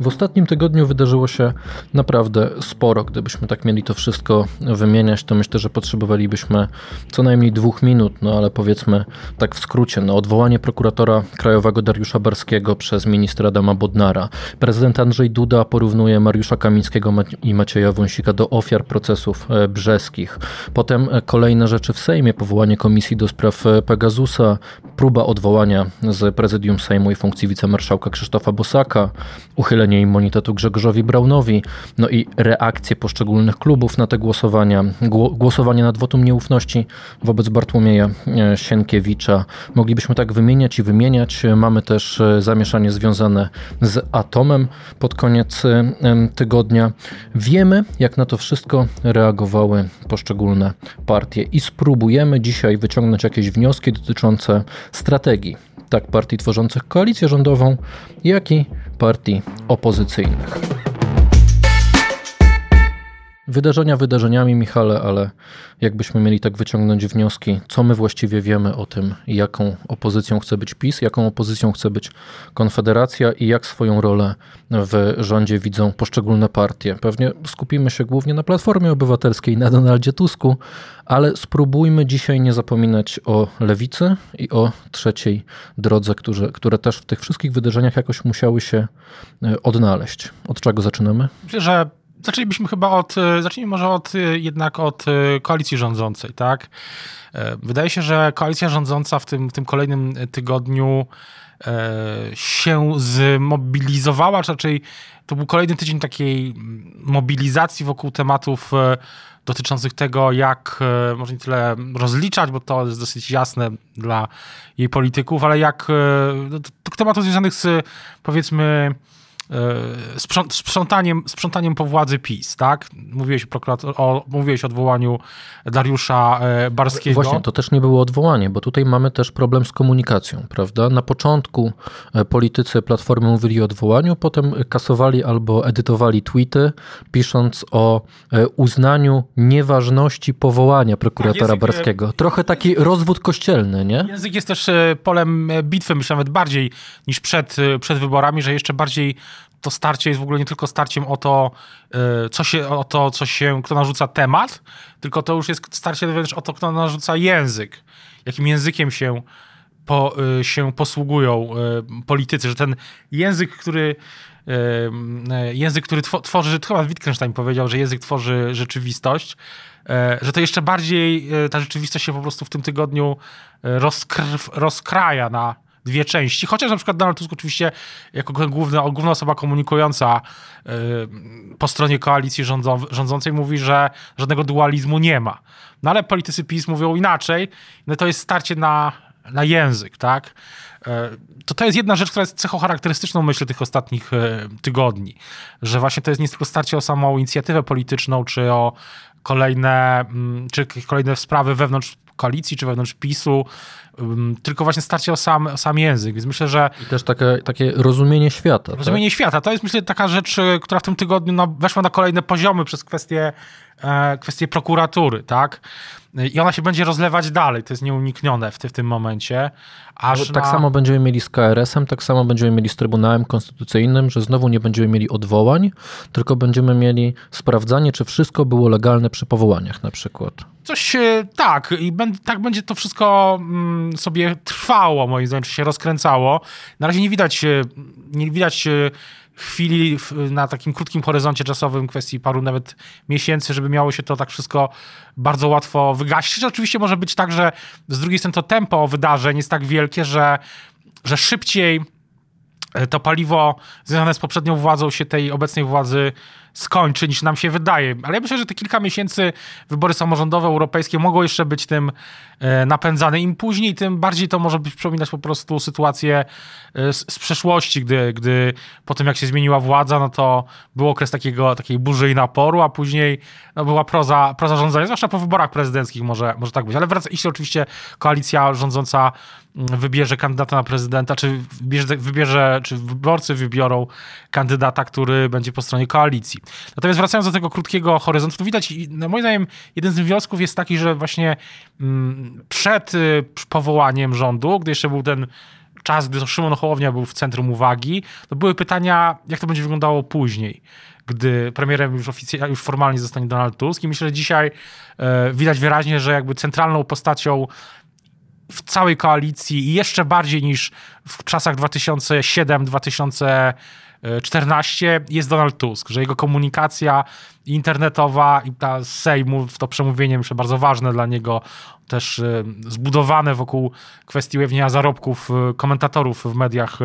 W ostatnim tygodniu wydarzyło się naprawdę sporo. Gdybyśmy tak mieli to wszystko wymieniać, to myślę, że potrzebowalibyśmy co najmniej dwóch minut, no ale powiedzmy tak w skrócie. No, odwołanie prokuratora krajowego Dariusza Barskiego przez ministra Adama Bodnara. Prezydent Andrzej Duda porównuje Mariusza Kamińskiego i Macieja Wąsika do ofiar procesów e, brzeskich. Potem e, kolejne rzeczy w Sejmie, powołanie komisji do spraw e, Pegasusa, próba odwołania z prezydium Sejmu i funkcji wicemarszałka Krzysztofa Bosaka, uchylenie uchylenie immunitetu Grzegorzowi Braunowi, no i reakcje poszczególnych klubów na te głosowania, głosowanie nad wotum nieufności wobec Bartłomieja e, Sienkiewicza. Moglibyśmy tak wymieniać i wymieniać. Mamy też e, zamieszanie związane z atomem pod koniec e, tygodnia. Wiemy, jak na to wszystko reagowały poszczególne partie i spróbujemy dzisiaj wyciągnąć jakieś wnioski dotyczące strategii tak partii tworzących koalicję rządową, jak i partii opozycyjnych. Wydarzenia wydarzeniami, Michale, ale jakbyśmy mieli tak wyciągnąć wnioski, co my właściwie wiemy o tym, jaką opozycją chce być PiS, jaką opozycją chce być Konfederacja i jak swoją rolę w rządzie widzą poszczególne partie. Pewnie skupimy się głównie na Platformie Obywatelskiej, na Donaldzie Tusku, ale spróbujmy dzisiaj nie zapominać o lewicy i o trzeciej drodze, które, które też w tych wszystkich wydarzeniach jakoś musiały się e, odnaleźć. Od czego zaczynamy? Myślę, że zaczęlibyśmy chyba od, e, zacznijmy może od, e, jednak od e, koalicji rządzącej, tak? Wydaje się, że koalicja rządząca w tym, w tym kolejnym tygodniu się zmobilizowała, czy raczej to był kolejny tydzień takiej mobilizacji wokół tematów dotyczących tego, jak może nie tyle rozliczać, bo to jest dosyć jasne dla jej polityków, ale jak tematów związanych z powiedzmy E, sprzątaniem, sprzątaniem po władzy PiS, tak? Mówiłeś, o, mówiłeś o odwołaniu Dariusza e, Barskiego. Właśnie, to też nie było odwołanie, bo tutaj mamy też problem z komunikacją, prawda? Na początku e, politycy Platformy mówili o odwołaniu, potem kasowali albo edytowali tweety, pisząc o uznaniu nieważności powołania prokuratora tak, Barskiego. Trochę taki rozwód kościelny, nie? Język jest też polem bitwy, myślę nawet bardziej niż przed, przed wyborami, że jeszcze bardziej to starcie jest w ogóle nie tylko starciem o to, e, co się, o to, co się, kto narzuca temat, tylko to już jest starcie wręcz o to, kto narzuca język. Jakim językiem się, po, e, się posługują e, politycy, że ten język, który język, który tworzy, chyba Wittgenstein powiedział, że język tworzy rzeczywistość, że to jeszcze bardziej ta rzeczywistość się po prostu w tym tygodniu rozkraja na, dwie części, chociaż na przykład Donald Tusk oczywiście jako główna, główna osoba komunikująca yy, po stronie koalicji rządzą, rządzącej mówi, że żadnego dualizmu nie ma. No ale politycy PiS mówią inaczej, no to jest starcie na, na język, tak? Yy, to to jest jedna rzecz, która jest cechą charakterystyczną, myślę, tych ostatnich yy, tygodni, że właśnie to jest nie tylko starcie o samą inicjatywę polityczną, czy o kolejne, mm, czy kolejne sprawy wewnątrz koalicji, czy wewnątrz PiSu, tylko właśnie starcie o sam, o sam język, więc myślę, że... I też takie, takie rozumienie świata. Rozumienie tak? świata, to jest myślę taka rzecz, y, która w tym tygodniu no, weszła na kolejne poziomy przez kwestię, kwestię prokuratury, tak? I ona się będzie rozlewać dalej, to jest nieuniknione w, w tym momencie. Aż tak na... samo będziemy mieli z KRS-em, tak samo będziemy mieli z Trybunałem Konstytucyjnym, że znowu nie będziemy mieli odwołań, tylko będziemy mieli sprawdzanie, czy wszystko było legalne przy powołaniach na przykład. Coś tak, i tak będzie to wszystko mm, sobie trwało, moim zdaniem, czy się rozkręcało. Na razie nie widać, nie widać chwili na takim krótkim horyzoncie czasowym, kwestii paru nawet miesięcy, żeby miało się to tak wszystko bardzo łatwo wygasić. Oczywiście może być tak, że z drugiej strony to tempo wydarzeń jest tak wielkie, że, że szybciej to paliwo związane z poprzednią władzą się tej obecnej władzy skończy, niż nam się wydaje. Ale ja myślę, że te kilka miesięcy wybory samorządowe europejskie mogą jeszcze być tym e, napędzane. Im później, tym bardziej to może być przypominać po prostu sytuację e, z, z, przeszłości, gdy, gdy po tym, jak się zmieniła władza, no to był okres takiego, takiej burzy i naporu, a później no, była proza, proza rządzenia, zwłaszcza po wyborach prezydenckich może, może tak być. Ale wraca, jeśli oczywiście koalicja rządząca wybierze kandydata na prezydenta, czy wybierze, wybierze czy wyborcy wybiorą kandydata, który będzie po stronie koalicji. Natomiast wracając do tego krótkiego horyzontu, to widać, no moim zdaniem, jeden z wniosków jest taki, że właśnie mm, przed y, powołaniem rządu, gdy jeszcze był ten czas, gdy Szymon Hołownia był w centrum uwagi, to były pytania, jak to będzie wyglądało później gdy premierem już oficjalnie, już formalnie zostanie Donald Tusk. I myślę, że dzisiaj e, widać wyraźnie, że jakby centralną postacią w całej koalicji i jeszcze bardziej niż w czasach 2007-2014 jest Donald Tusk, że jego komunikacja internetowa i ta Sejmu, to przemówienie myślę bardzo ważne dla niego, też e, zbudowane wokół kwestii ujawnienia zarobków e, komentatorów w mediach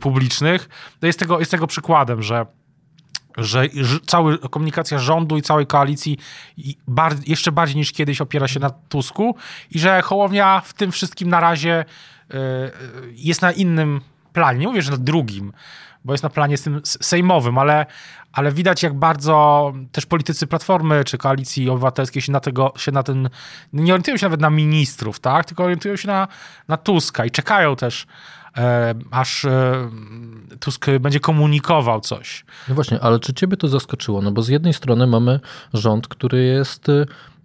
publicznych, to jest tego, jest tego przykładem, że że cała komunikacja rządu i całej koalicji jeszcze bardziej niż kiedyś opiera się na Tusku i że Hołownia w tym wszystkim na razie y, jest na innym planie. Nie mówię, że na drugim, bo jest na planie z tym sejmowym, ale, ale widać jak bardzo też politycy Platformy czy Koalicji Obywatelskiej się na, tego, się na ten, nie orientują się nawet na ministrów, tak? tylko orientują się na, na Tuska i czekają też e, aż e, Tusk będzie komunikował coś. No właśnie, ale czy ciebie to zaskoczyło? No bo z jednej strony mamy rząd, który jest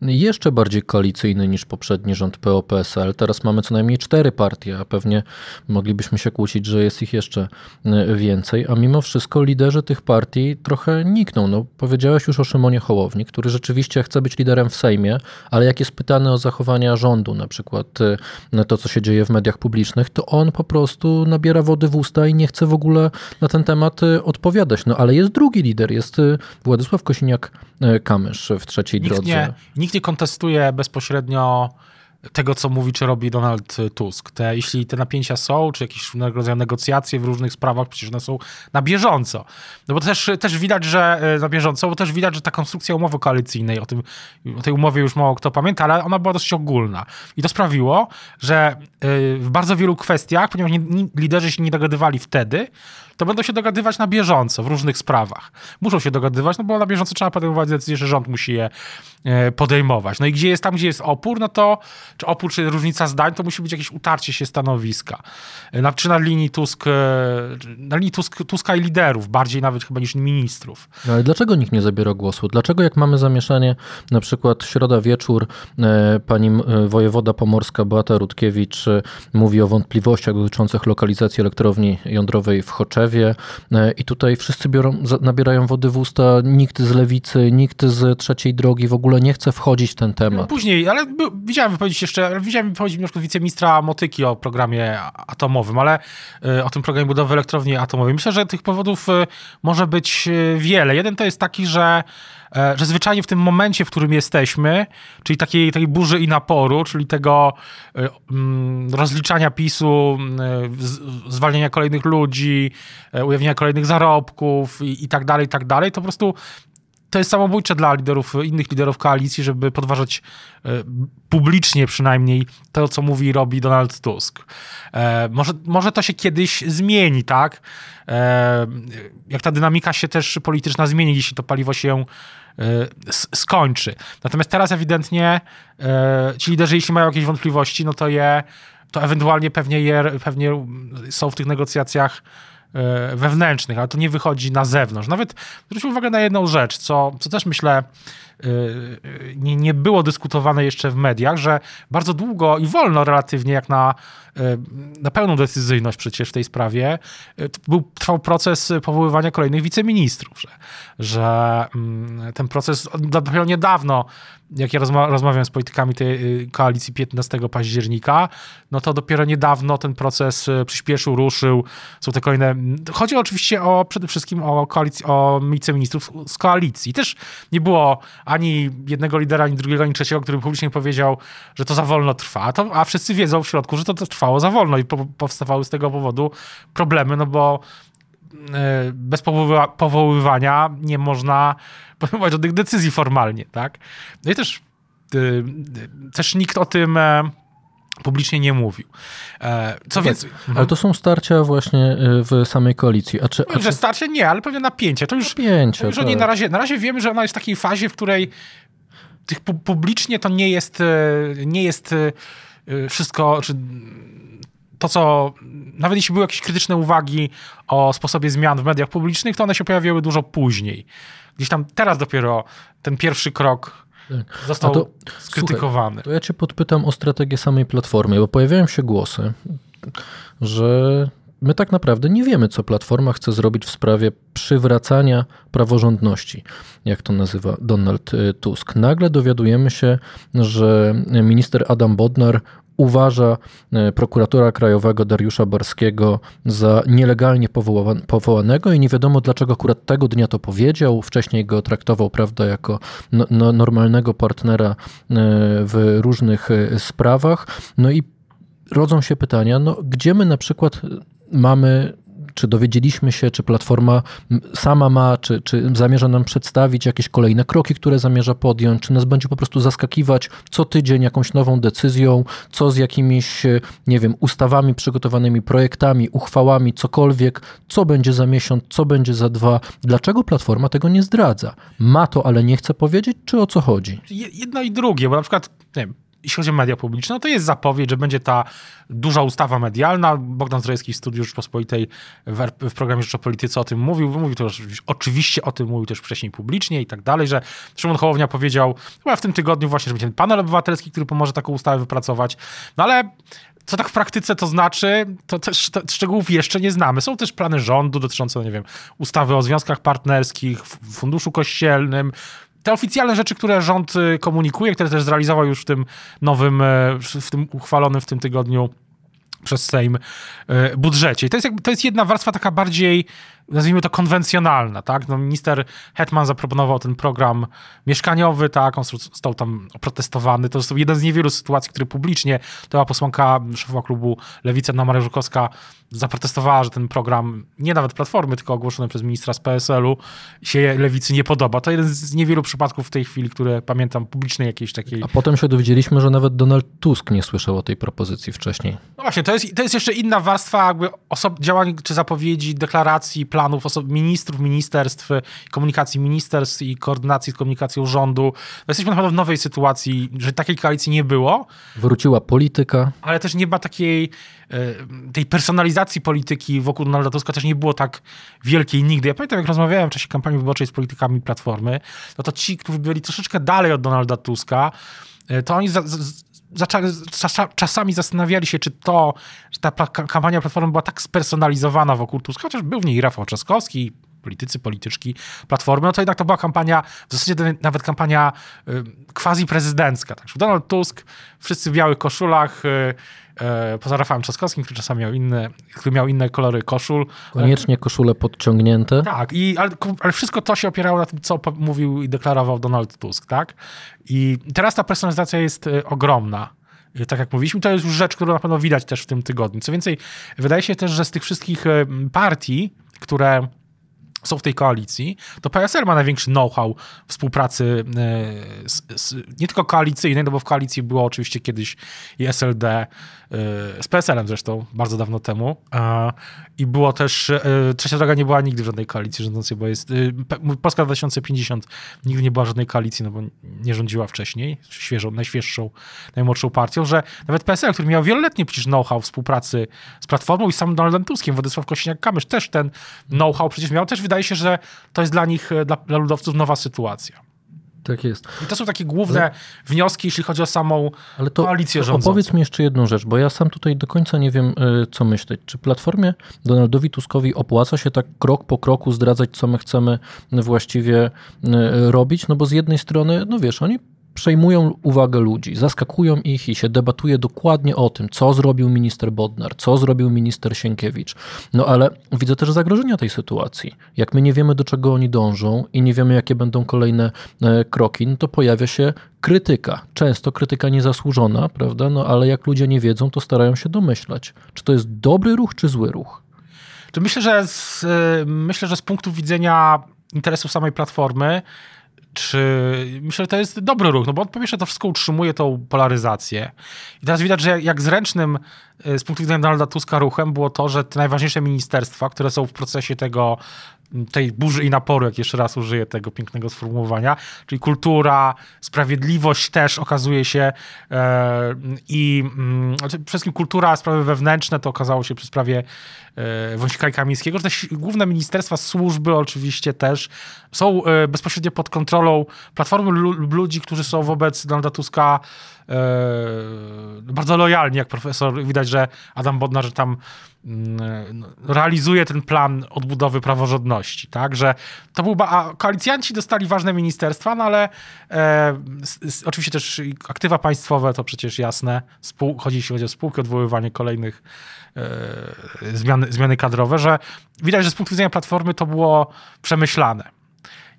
jeszcze bardziej koalicyjny niż poprzedni rząd PO-PSL. Teraz mamy co najmniej cztery partie, a pewnie moglibyśmy się kłócić, że jest ich jeszcze e, więcej, a mimo wszystko liderzy tych partii trochę nikną. No, powiedziałeś już o Szymonie Hołowni, który rzeczywiście chce być liderem w Sejmie, ale jak jest pytany o zachowania rządu, na przykład e, to, co się dzieje w mediach publicznych, to on po prostu nabiera wody w usta i nie chce w ogóle na ten temat e, odpowiadać. No ale jest drugi lider, jest Władysław Kosiniak-Kamysz w trzeciej nikt drodze. Nie, nikt nie kontestuje bezpośrednio tego, co mówi czy robi Donald Tusk. Te, jeśli te napięcia są, czy jakieś rodzaju negocjacje w różnych sprawach, przecież one są na bieżąco. No bo też, też widać, że e, na bieżąco, bo też widać, że ta konstrukcja umowy koalicyjnej, o, tym, o tej umowie już mało kto pamięta, ale ona była dosyć ogólna. I to sprawiło, że e, w bardzo wielu kwestiach, ponieważ nie, liderzy się nie dogadywali wtedy, to będą się dogadywać na bieżąco w różnych sprawach. Muszą się dogadywać, no bo na bieżąco trzeba podejmować decyzje, że rząd musi je podejmować. No i gdzie jest tam, gdzie jest opór, no to czy opór, czy różnica zdań, to musi być jakieś utarcie się stanowiska. E, na, czy na linii Tusk, e, na linii Tusk, Tuska i liderów, bardziej nawet chyba niż ministrów. No ale dlaczego nikt nie zabiera głosu? Dlaczego jak mamy zamieszanie, na przykład środa wieczór, pani wojewoda pomorska Beata Rutkiewicz mówi o wątpliwościach dotyczących lokalizacji elektrowni jądrowej w Choczewie, E, i tutaj wszyscy biorą, nabierają wody w usta, nikt z lewicy, nikt z trzeciej drogi w ogóle nie chce wchodzić w ten temat. No, później, ale widziałem wypowiedź jeszcze, widziałem wypowiedź na przykład wiceministra Motyki o programie atomowym, ale e, o tym programie budowy elektrowni atomowej. Myślę, że tych powodów e, może być wiele. Jeden to jest taki, że E, że zwyczajnie w tym momencie, w którym jesteśmy, czyli takiej, takiej burzy i naporu, czyli tego e, mm, rozliczania PiSu, e, zwalniania kolejnych ludzi, ujawnienia kolejnych zarobków i, i tak dalej, i tak dalej, to po prostu to jest samobójcze dla liderów, innych liderów koalicji, żeby podważać publicznie przynajmniej to, co mówi i robi Donald Tusk. może, może to się kiedyś zmieni, tak? jak ta dynamika się też polityczna zmieni, jeśli to paliwo się E, skończy. Natomiast teraz ewidentnie e, ci liderzy, jeśli mają jakieś wątpliwości, no to je, to ewentualnie pewnie, je, pewnie są w tych negocjacjach e, wewnętrznych, ale to nie wychodzi na zewnątrz. Nawet zwróćmy uwagę na jedną rzecz, co, co też myślę nie, nie było dyskutowane jeszcze w mediach, że bardzo długo i wolno relatywnie, jak na na pełną decyzyjność przecież w tej sprawie, był, trwał proces powoływania kolejnych wiceministrów, że, że mm, ten proces dopiero niedawno, jak ja rozma rozmawiam z politykami tej y, koalicji 15 października, no to dopiero niedawno ten proces y, przyspieszył, ruszył, są te kolejne... Chodzi oczywiście o, przede wszystkim o, koalicję, o wiceministrów z koalicji. Też nie było ani jednego lidera, ani drugiego, ani trzeciego, który publicznie powiedział, że to za wolno trwa, to, a wszyscy wiedzą w środku, że to, to trwa trwało za wolno i po, powstawały z tego powodu problemy, no bo e, bez powoływania nie można podejmować żadnych decyzji formalnie, tak? No i też, e, też nikt o tym e, publicznie nie mówił. Co no więcej... Tak, ale to są starcia właśnie w samej koalicji. A czy, a czy... Że starcie nie, ale pewnie napięcie. To już, napięcie, to już tak. na, razie, na razie wiemy, że ona jest w takiej fazie, w której tych publicznie to nie jest, nie jest wszystko, czy to, co nawet jeśli były jakieś krytyczne uwagi o sposobie zmian w mediach publicznych, to one się pojawiły dużo później. Gdzieś tam teraz dopiero ten pierwszy krok tak. został to, skrytykowany. Słuchaj, to ja cię podpytam o strategię samej platformy, bo pojawiają się głosy, że my tak naprawdę nie wiemy, co Platforma chce zrobić w sprawie przywracania praworządności, jak to nazywa Donald y, Tusk. Nagle dowiadujemy się, że minister Adam Bodnar uważa y, prokuratora krajowego Dariusza Barskiego za nielegalnie powołanego i nie wiadomo dlaczego akurat tego dnia to powiedział. Wcześniej go traktował, prawda, jako no, no, normalnego partnera y, w różnych sprawach. No i rodzą się pytania, no, gdzie my na przykład mamy czy dowiedzieliśmy się, czy Platforma sama ma, czy, czy zamierza nam przedstawić jakieś kolejne kroki, które zamierza podjąć, czy nas będzie po prostu zaskakiwać co tydzień jakąś nową decyzją, co z jakimiś, nie wiem, ustawami przygotowanymi, projektami, uchwałami, cokolwiek, co będzie za miesiąc, co będzie za dwa. Dlaczego Platforma tego nie zdradza? Ma to, ale nie chce powiedzieć, czy o co chodzi? Jedno i drugie, bo na przykład, nie wiem, jeśli chodzi o media publiczne, no to jest zapowiedź, że będzie ta duża ustawa medialna. Bogdan Zdrojewski w Studiu Rzeczpospolitej w, w programie Rzecz o Polityce o tym mówił. Mówił to oczywiście o tym mówił też wcześniej publicznie i tak dalej, że Szymon Hołownia powiedział chyba w tym tygodniu właśnie, że będzie ten panel obywatelski, który pomoże taką ustawę wypracować. No ale co tak w praktyce to znaczy, to też to szczegółów jeszcze nie znamy. Są też plany rządu dotyczące, nie wiem, ustawy o związkach partnerskich, funduszu kościelnym, te oficjalne rzeczy, które rząd y, komunikuje, które też zrealizował już w tym nowym, e, w tym uchwalonym w tym tygodniu przez Sejm e, budżecie. I to jest, jakby, to jest jedna warstwa taka bardziej nazwijmy to konwencjonalna, tak? No, minister Hetman zaproponował ten program mieszkaniowy, tak? On został tam oprotestowany. To jest jeden z niewielu sytuacji, które publicznie, to była posłanka szefowa klubu Lewica, Anna Maria Żukowska, zaprotestowała, że ten program, nie nawet Platformy, tylko ogłoszony przez ministra z PSL-u, się Lewicy nie podoba. To jeden z niewielu przypadków w tej chwili, które pamiętam publicznej jakiejś takiej... A potem się dowiedzieliśmy, że nawet Donald Tusk nie słyszał o tej propozycji wcześniej. No właśnie, to jest, to jest jeszcze inna warstwa jakby osob- działań czy zapowiedzi, deklaracji, planów osob- ministrów, ministerstw, komunikacji ministerstw i koordynacji z komunikacją rządu. No jesteśmy naprawdę w nowej sytuacji, że takiej koalicji nie było. Wróciła polityka. Ale też nie ma takiej e, tej personalizacji polityki wokół Donalda Tuska też nie było tak wielkiej nigdy. Ja pamiętam, jak rozmawiałem w czasie kampanii wyborczej z politykami Platformy, no to ci, którzy byli troszeczkę dalej od Donalda Tuska, e, to oni za, czasami zastanawiali się, czy to, że ta kampania Platformy była tak spersonalizowana wokół Tuska, chociaż był w niej Rafał Trzaskowski, politycy, polityczki Platformy, no to jednak to była kampania, w zasadzie nawet kampania y, quasi-prezydencka. Także Donald Tusk, wszyscy w białych koszulach, y, E, poza Rafałem Trzaskowskim, który czasami miał inne, który miał inne kolory koszul. Koniecznie koszule podciągnięte. Tak, i, ale, ale wszystko to się opierało na tym, co mówił i deklarował Donald Tusk, tak? I teraz ta personalizacja jest ogromna tak jak mówiliśmy, to jest już rzecz, którą na pewno widać też w tym tygodniu. Co więcej, wydaje się też, że z tych wszystkich partii, które są w tej koalicji, to PSL ma największy know-how współpracy e, z, z, nie tylko koalicyjnej, no bo w koalicji było oczywiście kiedyś i SLD, e, z PSL-em zresztą, bardzo dawno temu. I było też, e, Trzecia Droga nie była nigdy w żadnej koalicji rządzącej, bo jest, Polska 2050 nigdy nie była żadnej koalicji, no bo nie rządziła wcześniej, świeżą, najświeższą, najmłodszą partią, że nawet PSL, który miał wieloletnie przecież know-how współpracy z Platformą i samym Donaldem Tuskiem, Władysław Kośniak-Kamysz też ten know-how przecież miał, też wydaje się, że to jest dla nich, e, dla, dla ludowców nowa sytuacja. Tak jest. I to są takie główne Ale... wnioski, jeśli chodzi o samą Ale to koalicję rządzącą. Opowiedz mi jeszcze jedną rzecz, bo ja sam tutaj do końca nie wiem, e, co myśleć. Czy Platformie Donaldowi Tuskowi opłaca się tak krok po kroku zdradzać, co my chcemy właściwie e, robić? No bo z jednej strony, no wiesz, oni przejmują uwagę ludzi, zaskakują ich i się debatuje dokładnie o tym, co zrobił minister Bodnar, co zrobił minister Sienkiewicz. No ale widzę też zagrożenia tej sytuacji. Jak my nie wiemy, do czego oni dążą i nie wiemy, jakie będą kolejne e, kroki, no to pojawia się krytyka. Często krytyka niezasłużona, prawda? No ale jak ludzie nie wiedzą, to starają się domyślać, czy to jest dobry ruch, czy zły ruch. Myślę, że z, e, myślę, że z punktu widzenia interesów samej platformy, czy myślę, że to jest dobry ruch, no bo po pierwsze to wszystko utrzymuje tą polaryzację. I teraz widać, że jak zręcznym e, z punktu widzenia Donalda Tuska ruchem było to, że te najważniejsze ministerstwa, które są w procesie tego tej burzy i naporu, jak jeszcze raz użyję tego pięknego sformułowania, czyli kultura, sprawiedliwość też okazuje się e, i mm, znaczy przede wszystkim kultura, sprawy wewnętrzne to okazało się przy sprawie e, Wąsika i Kamińskiego, że też główne ministerstwa, służby oczywiście też są e, bezpośrednio pod kontrolą Platformy ludzi, którzy są wobec Donalda Tuska bardzo lojalni, jak profesor. Widać, że Adam Bodnar, tam mm, realizuje ten plan odbudowy praworządności, tak, że to był, a koalicjanci dostali ważne ministerstwa, no ale e, s, oczywiście też aktywa państwowe, to przecież jasne, Spół, chodzi, jeśli chodzi o spółki, odwoływanie kolejnych e, zmiany, zmiany kadrowe, że widać, że z punktu widzenia Platformy to było przemyślane.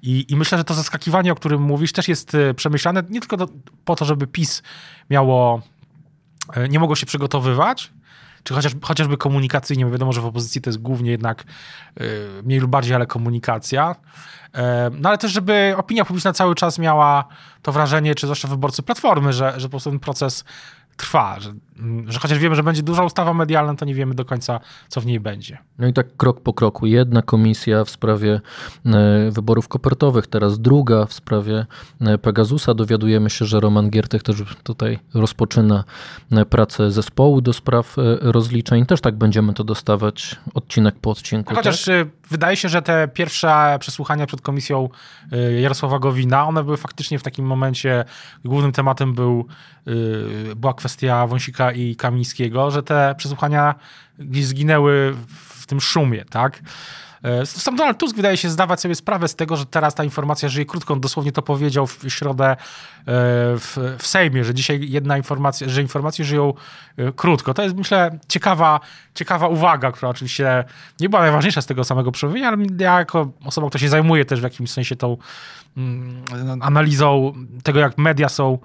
I, I, myślę, że to zaskakiwanie, o którym mówisz, też jest e, przemyślane nie tylko do, po to, żeby PiS miało, e, nie mogło się przygotowywać, czy chociaż, chociażby komunikacyjnie, bo wiadomo, że w opozycji to jest głównie jednak yy, mniej lub bardziej, ale komunikacja. No ale też, żeby opinia publiczna cały czas miała to wrażenie, czy zwłaszcza wyborcy Platformy, że, że po prostu ten proces trwa, że, że chociaż wiemy, że będzie duża ustawa medialna, to nie wiemy do końca, co w niej będzie. No i tak krok po kroku. Jedna komisja w sprawie e, wyborów kopertowych, teraz druga w sprawie e, Pegasusa. Dowiadujemy się, że Roman Giertych też tutaj rozpoczyna e, pracę zespołu do spraw rozliczeń. Też tak będziemy to dostawać odcinek po odcinku. Chociaż tak? wydaje się, że te pierwsze przesłuchania przed komisją Jarosława Gowina, one były faktycznie w takim momencie, głównym tematem był, była kwestia Wąsika i Kamińskiego, że te przesłuchania gdzieś zginęły w tym szumie, tak? E, sam Donald Tusk wydaje się zdawać sobie sprawę z tego, że teraz ta informacja żyje krótko. On dosłownie to powiedział w środę e, w, w Sejmie, że dzisiaj jedna informacja, że informacje żyją e, krótko. To jest, myślę, ciekawa, ciekawa uwaga, która oczywiście nie była najważniejsza z tego samego przemówienia, ale ja jako osoba, która się zajmuje też w jakimś sensie tą analizą tego, jak media są,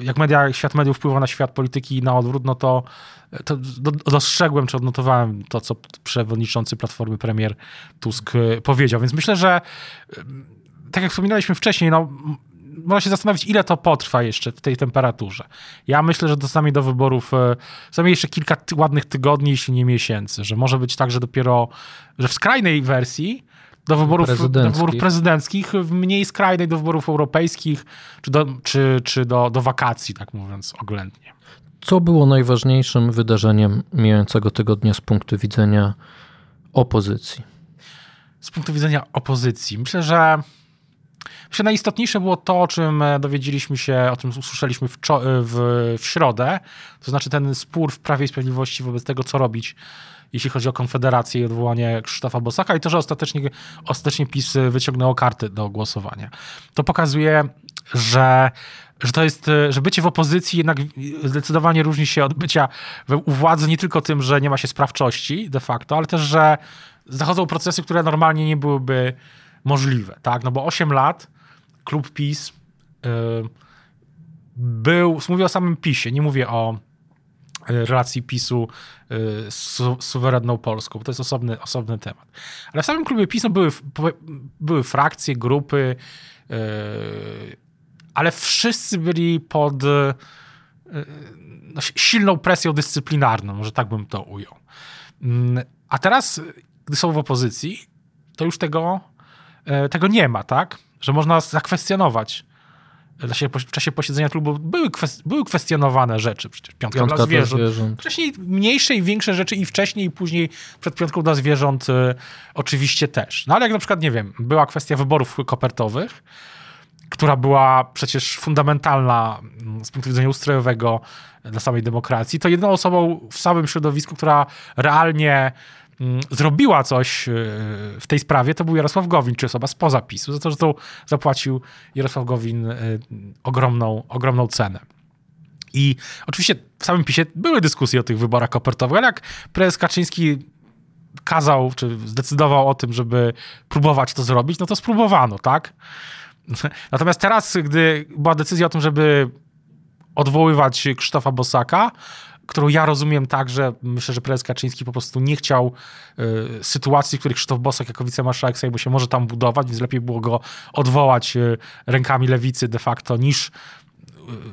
jak media, świat mediów wpływa na świat polityki i na odwrót, no to to dostrzegłem, czy odnotowałem to, co przewodniczący Platformy premier Tusk e, powiedział. Więc myślę, że e, tak jak wspominaliśmy wcześniej, no, można się zastanowić, ile to potrwa jeszcze w tej temperaturze. Ja myślę, że dostanie do wyborów zajmie jeszcze kilka ładnych tygodni, jeśli nie miesięcy, że może być tak, że dopiero, że w skrajnej wersji do wyborów, do wyborów prezydenckich, w mniej skrajnej do wyborów europejskich, czy do, czy, czy do, do wakacji, tak mówiąc oględnie. Co było najważniejszym wydarzeniem mijającego tygodnia z punktu widzenia opozycji? Z punktu widzenia opozycji. Myślę, że Myślę, najistotniejsze było to, o czym dowiedzieliśmy się, o czym usłyszeliśmy w, w, w środę, to znaczy ten spór w Prawie i Sprawiedliwości wobec tego, co robić, jeśli chodzi o Konfederację i odwołanie Krzysztofa Bosaka i to, że ostatecznie, ostatecznie PiS wyciągnęło karty do głosowania. To pokazuje, że że to jest, e, że bycie w opozycji jednak zdecydowanie różni się od bycia u władzy nie tylko tym, że nie ma się sprawczości de facto, ale też, że zachodzą procesy, które normalnie nie byłyby możliwe, tak? No bo 8 lat klub PiS yy, był, mówię o samym PiSie, nie mówię o relacji PiSu z, su, suwerenną Polską, to jest osobny, osobny temat. Ale w samym klubie PiS no były, były frakcje, grupy, yy, ale wszyscy byli pod e, no, silną presją dyscyplinarną, może tak bym to ujął. Mm, a teraz, gdy są w opozycji, to już tego, e, tego nie ma, tak? Że można zakwestionować w czasie posiedzenia klubu były, były kwestionowane rzeczy, przecież piątka, piątka dla zwierząt. zwierząt. Wcześniej mniejsze i większe rzeczy i wcześniej i później przed piątką dla zwierząt y, oczywiście też. No ale jak na przykład, nie wiem, była kwestia wyborów kopertowych, która była przecież fundamentalna mm, z punktu widzenia ustrojowego dla samej demokracji, to jedną osobą w samym środowisku, która realnie zrobiła coś y, w tej sprawie, to był Jarosław Gowin, czy osoba spoza PiSu, za to, to zapłacił Jarosław Gowin y, ogromną, ogromną cenę. I oczywiście w samym PiSie były dyskusje o tych wyborach kopertowych, ale jak prezes Kaczyński kazał, czy zdecydował o tym, żeby próbować to zrobić, no to spróbowano, tak? Natomiast teraz, gdy była decyzja o tym, żeby odwoływać Krzysztofa Bosaka, którą ja rozumiem tak, że myślę, że prezes Kaczyński po prostu nie chciał y, sytuacji, w której Krzysztof Bosak jako wicemarszałek Sejmu się może tam budować, więc lepiej było go odwołać y, rękami lewicy de facto, niż y,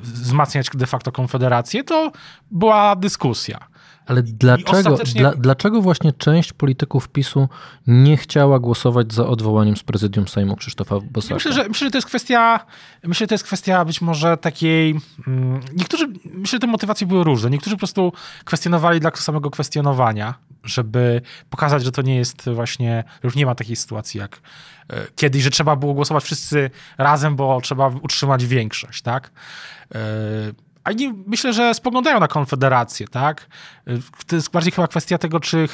wzmacniać de facto Konfederację, to była dyskusja. Ale dlaczego, ostatecznie... dla, dlaczego właśnie część polityków PiSu nie chciała głosować za odwołaniem z prezydium Sejmu Krzysztofa Bosaka? Myślę, że, myślę, że to jest kwestia, myślę, że to jest kwestia być może takiej, mm, niektórzy, myślę, że te motywacje były różne. Niektórzy po prostu kwestionowali dla samego kwestionowania, żeby pokazać, że to nie jest właśnie, już nie ma takiej sytuacji jak e, kiedyś, że trzeba było głosować wszyscy razem, bo trzeba utrzymać większość, tak? E, oni myślę, że spoglądają na Konfederację, tak? To jest bardziej chyba kwestia tego, czy,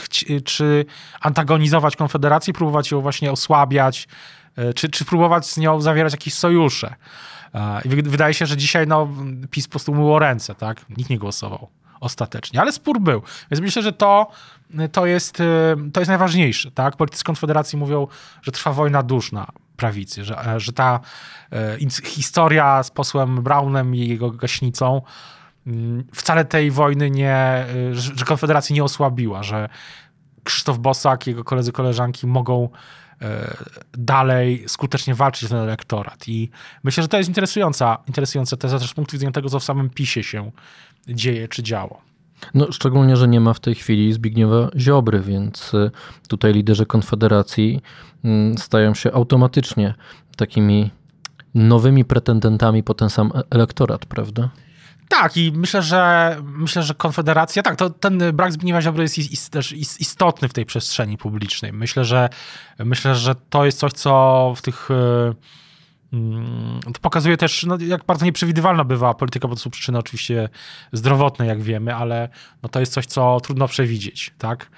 czy antagonizować Konfederację, próbować ją właśnie osłabiać, e, czy, czy próbować z nią zawierać jakieś sojusze. E, I wydaje się, że dzisiaj no, PiS po prostu myło ręce, tak? Nikt nie głosował ostatecznie, ale spór był. Więc myślę, że to, to, jest, e, to jest najważniejsze, tak? Politycy Konfederacji mówią, że trwa wojna duszna prawicy, że, e, że ta e, historia z posłem Brownem i jego gaśnicą mm, wcale tej wojny nie, e, że Konfederacji nie osłabiła, że Krzysztof Bosak, jego koledzy, koleżanki mogą dalej skutecznie walczyć ten elektorat. I myślę, że to jest interesująca, interesująca teza też z punktu widzenia tego, co w samym PiSie się dzieje czy działo. No, szczególnie, że nie ma w tej chwili Zbigniewa Ziobry, więc tutaj liderzy Konfederacji Mm, stają się automatycznie takimi nowymi pretendentami po ten sam e- elektorat, prawda? Tak, i myślę, że myślę, że Konfederacja, tak, to ten brak Zbigniewa Ziobry jest ist, też istotny w tej przestrzeni publicznej. Myślę, że myślę, że to jest coś, co w tych mm, to pokazuje też, no, jak bardzo nieprzewidywalna bywa polityka, bo to są przyczyny oczywiście zdrowotne, jak wiemy, ale no, to jest coś, co trudno przewidzieć, tak?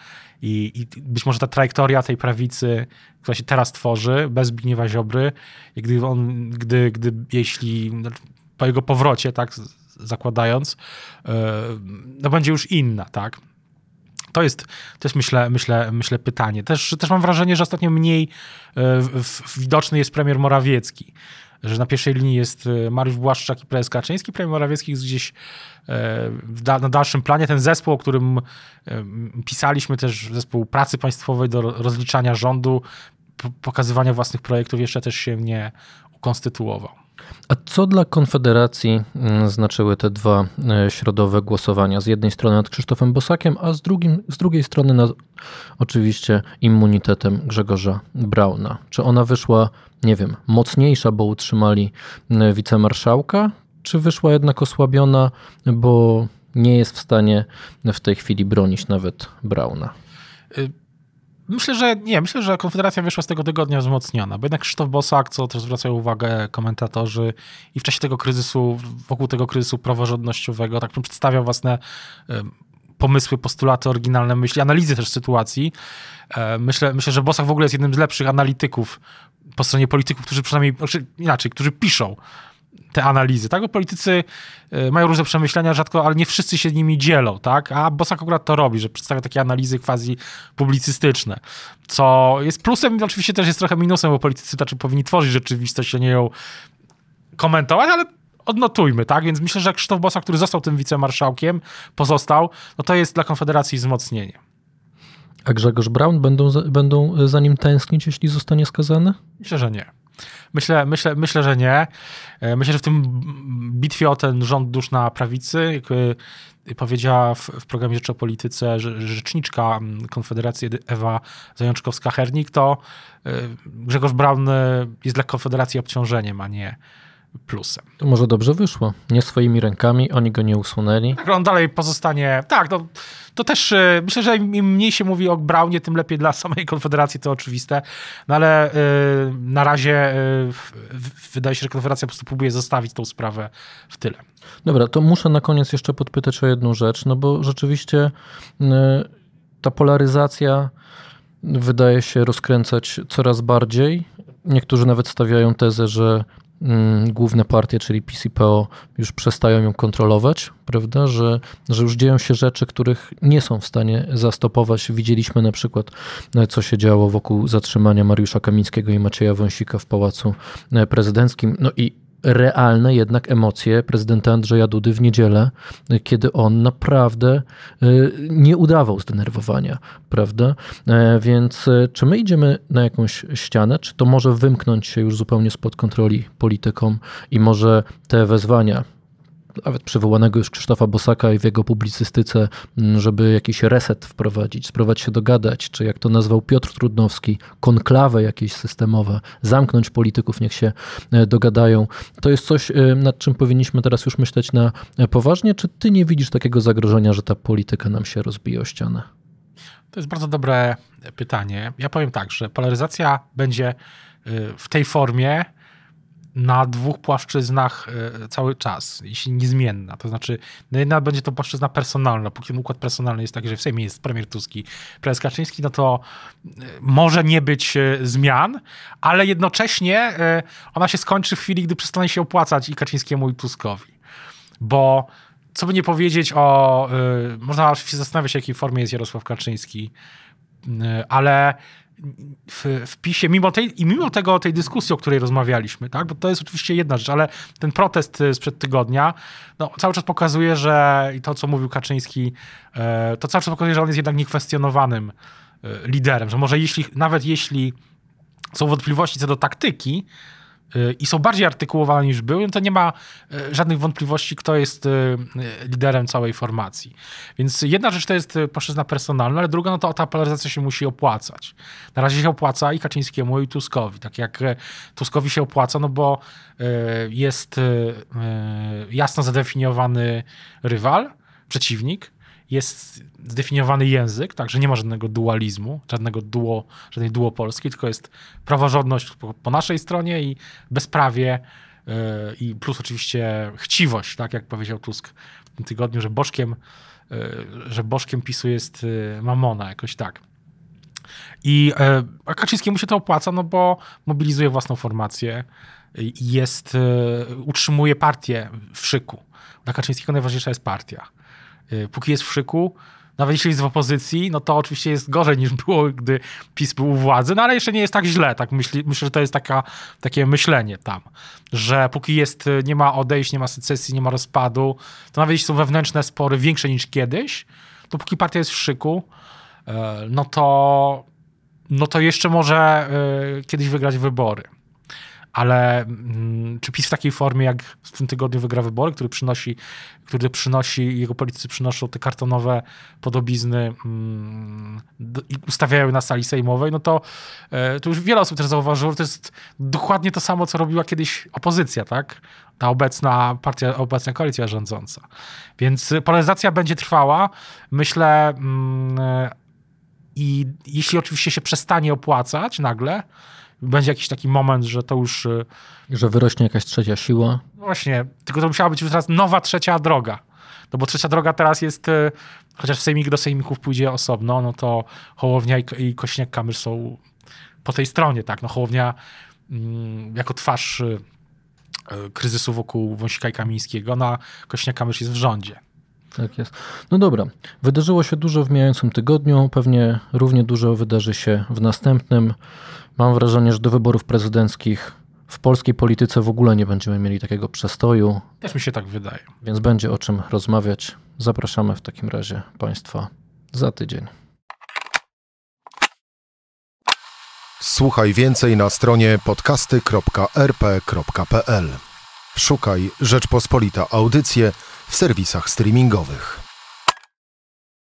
I, I, być może ta trajektoria tej prawicy, która się teraz tworzy, bez Zbigniewa Ziobry, gdy on, gdy, gdy jeśli po jego powrocie, tak, zakładając, e, no będzie już inna, tak. To jest, to jest myślę, myślę, myślę pytanie. Też, też mam wrażenie, że ostatnio mniej e, widoczny jest premier Morawiecki że na pierwszej linii jest e, Mariusz Błaszczak i prezes Kaczyński, premier Morawiecki jest gdzieś e, na dalszym planie. Ten zespół, o którym pisaliśmy też, zespół pracy państwowej do rozliczania rządu, pokazywania własnych projektów jeszcze też się nie ukonstytuował. A co dla Konfederacji mm, znaczyły te dwa środowe głosowania? Z jednej strony nad Krzysztofem Bosakiem, a z, drugim, z drugiej strony nad oczywiście immunitetem Grzegorza Brauna. Czy ona wyszła nie wiem, mocniejsza, bo utrzymali e, wicemarszałka, czy wyszła jednak osłabiona, bo nie jest w stanie w tej chwili bronić nawet Brauna? Y, myślę, że nie. Myślę, że Konfederacja wyszła z tego tygodnia wzmocniona, bo jednak Krzysztof Bosak, co też zwracają uwagę komentatorzy i w czasie tego kryzysu, wokół tego kryzysu praworządnościowego, tak przedstawiał własne pomysły, postulaty, oryginalne myśli, analizy też sytuacji. E, myślę, myślę, że Bosak w ogóle jest jednym z lepszych analityków po stronie polityków, którzy przynajmniej, znaczy inaczej, którzy piszą te analizy, tak? Bo politycy e, mają różne przemyślenia, rzadko, ale nie wszyscy się nimi dzielą, tak? A Bosak akurat to robi, że przedstawia takie analizy quasi publicystyczne, co jest plusem, oczywiście też jest trochę minusem, bo politycy znaczy powinni tworzyć rzeczywistość, a nie ją komentować, ale odnotujmy, tak? Więc myślę, że Krzysztof Bosak, który został tym wicemarszałkiem, pozostał, no to jest dla Konfederacji wzmocnienie. A Grzegorz Braun będą, będą za nim tęsknić, jeśli zostanie skazany? Myślę, że nie. Myślę, myślę, myślę, że nie. E, myślę, że w tym bitwie o ten rząd dusz na prawicy, jak e, powiedziała w, w programie Rzecz o Polityce rzeczniczka Konfederacji Ewa Zajączkowska-Hernik, to e, Grzegorz Braun jest dla Konfederacji obciążeniem, a nie plusem. To może dobrze wyszło. Nie swoimi rękami, oni go nie usunęli. Tak, on dalej pozostanie. Tak, to, to też e, myślę, że im mniej się mówi o Braunie, tym lepiej dla samej Konfederacji, to oczywiste. No ale y, na razie y, wydaje się, że Konfederacja po prostu próbuje zostawić tą sprawę w tyle. Dobra, to muszę na koniec jeszcze podpytać o jedną rzecz, no bo rzeczywiście y, ta polaryzacja wydaje się rozkręcać coraz bardziej. Niektórzy nawet stawiają tezę, że główne partie, czyli PiS i PO, już przestają ją kontrolować, prawda? Że, że już dzieją się rzeczy, których nie są w stanie zastopować. Widzieliśmy na przykład, e, co się działo wokół zatrzymania Mariusza Kamińskiego i Macieja Wąsika w Pałacu e, Prezydenckim. No i realne jednak emocje prezydenta Andrzeja Dudy w niedzielę, kiedy on naprawdę y, nie udawał zdenerwowania, prawda? E, więc e, czy my idziemy na jakąś ścianę, czy to może wymknąć się już zupełnie spod kontroli politykom i może te wezwania nawet przywołanego już Krzysztofa Bosaka i w jego publicystyce, żeby jakiś reset wprowadzić, spróbować się dogadać, czy jak to nazwał Piotr Trudnowski, konklawę jakieś systemowe, zamknąć polityków, niech się dogadają. To jest coś, nad czym powinniśmy teraz już myśleć na poważnie, czy ty nie widzisz takiego zagrożenia, że ta polityka nam się rozbije o ścianę? To jest bardzo dobre pytanie. Ja powiem tak, że polaryzacja będzie w tej formie na dwóch płaszczyznach y, cały czas, jeśli niezmienna. To znaczy, no jedna będzie to płaszczyzna personalna. Póki ten układ personalny jest taki, że w Sejmie jest premier Tuski, prezes Kaczyński, no to y, może nie być zmian, ale jednocześnie ona się skończy w chwili, gdy przestanie się opłacać i Kaczyńskiemu i Tuskowi. Bo co by nie powiedzieć o. Można oczywiście zastanawiać się, w jakiej formie jest Jarosław Kaczyński, ale w, w PiSie, mimo tej, i mimo tego, tej dyskusji, o której rozmawialiśmy, tak, bo to jest oczywiście jedna rzecz, ale ten protest y, sprzed tygodnia no, cały czas pokazuje, że i to, co mówił Kaczyński, to cały czas pokazuje, że on jest jednak niekwestionowanym liderem, że może jeśli, nawet jeśli są wątpliwości co do taktyki, i są bardziej artykułowane niż były, no to nie ma e, żadnych wątpliwości, kto jest e, liderem całej formacji. Więc jedna rzecz to jest e, płaszczyzna personalna, ale druga, no to ta polaryzacja się musi opłacać. Na razie się opłaca i Kaczyńskiemu, i Tuskowi. Tak jak Tuskowi się opłaca, no bo jest jasno zadefiniowany rywal, przeciwnik, jest zdefiniowany język, także nie ma żadnego dualizmu, żadnego duo, żadnej duopolskiej, tylko jest praworządność po, po naszej stronie i bezprawie yy, i plus oczywiście chciwość, tak jak powiedział Tusk w tym tygodniu, że bożkiem, yy, że bożkiem PiSu jest yy, mamona, jakoś tak. I a Kaczyńskiemu się to opłaca, no bo mobilizuje własną formację i jest, utrzymuje partię w szyku. Dla Kaczyńskiego najważniejsza jest partia póki jest w szyku, nawet jeśli jest w opozycji, no to oczywiście jest gorzej niż było, gdy PiS był u władzy, no ale jeszcze nie jest tak źle. Tak myśli, myślę, że to jest taka, takie myślenie tam, że póki jest, y, nie ma odejść, nie ma secesji, nie ma rozpadu, to nawet jeśli są wewnętrzne spory większe niż kiedyś, to póki partia jest w szyku, y, no to, no to jeszcze może kiedyś wygrać wybory ale mm, czy PiS w takiej formie, jak w tym tygodniu wygra wybory, który przynosi, który przynosi, jego politycy przynoszą te kartonowe podobizny mm, i ustawiają na sali sejmowej, no to, e, to już wiele osób też zauważyło, że to jest dokładnie to samo, co robiła kiedyś opozycja, tak? Ta obecna partia, obecna koalicja rządząca. Więc polaryzacja będzie trwała. Myślę, mm, i jeśli oczywiście się przestanie opłacać nagle, będzie jakiś taki moment, że to już... Y, że wyrośnie jakaś trzecia siła. Właśnie, tylko to musiała być już teraz nowa trzecia droga. No bo trzecia droga teraz jest, y, chociaż w sejmik do sejmików pójdzie osobno, no to Hołownia i, i Kośniak-Kamysz są po tej stronie, tak. No Hołownia mm, jako twarz y, kryzysu wokół Wąsika i Kamińskiego, no a Kośniak-Kamysz jest w rządzie. Tak jest. No dobra, wydarzyło się dużo w mijającym tygodniu, pewnie równie dużo wydarzy się w następnym. Mam wrażenie, że do wyborów prezydenckich w polskiej polityce w ogóle nie będziemy mieli takiego przestoju. Też mi się tak wydaje. Więc będzie o czym rozmawiać. Zapraszamy w takim razie Państwa za tydzień. Słuchaj więcej na stronie podcasty.rp.pl. Szukaj Rzeczpospolita Audycje w serwisach streamingowych.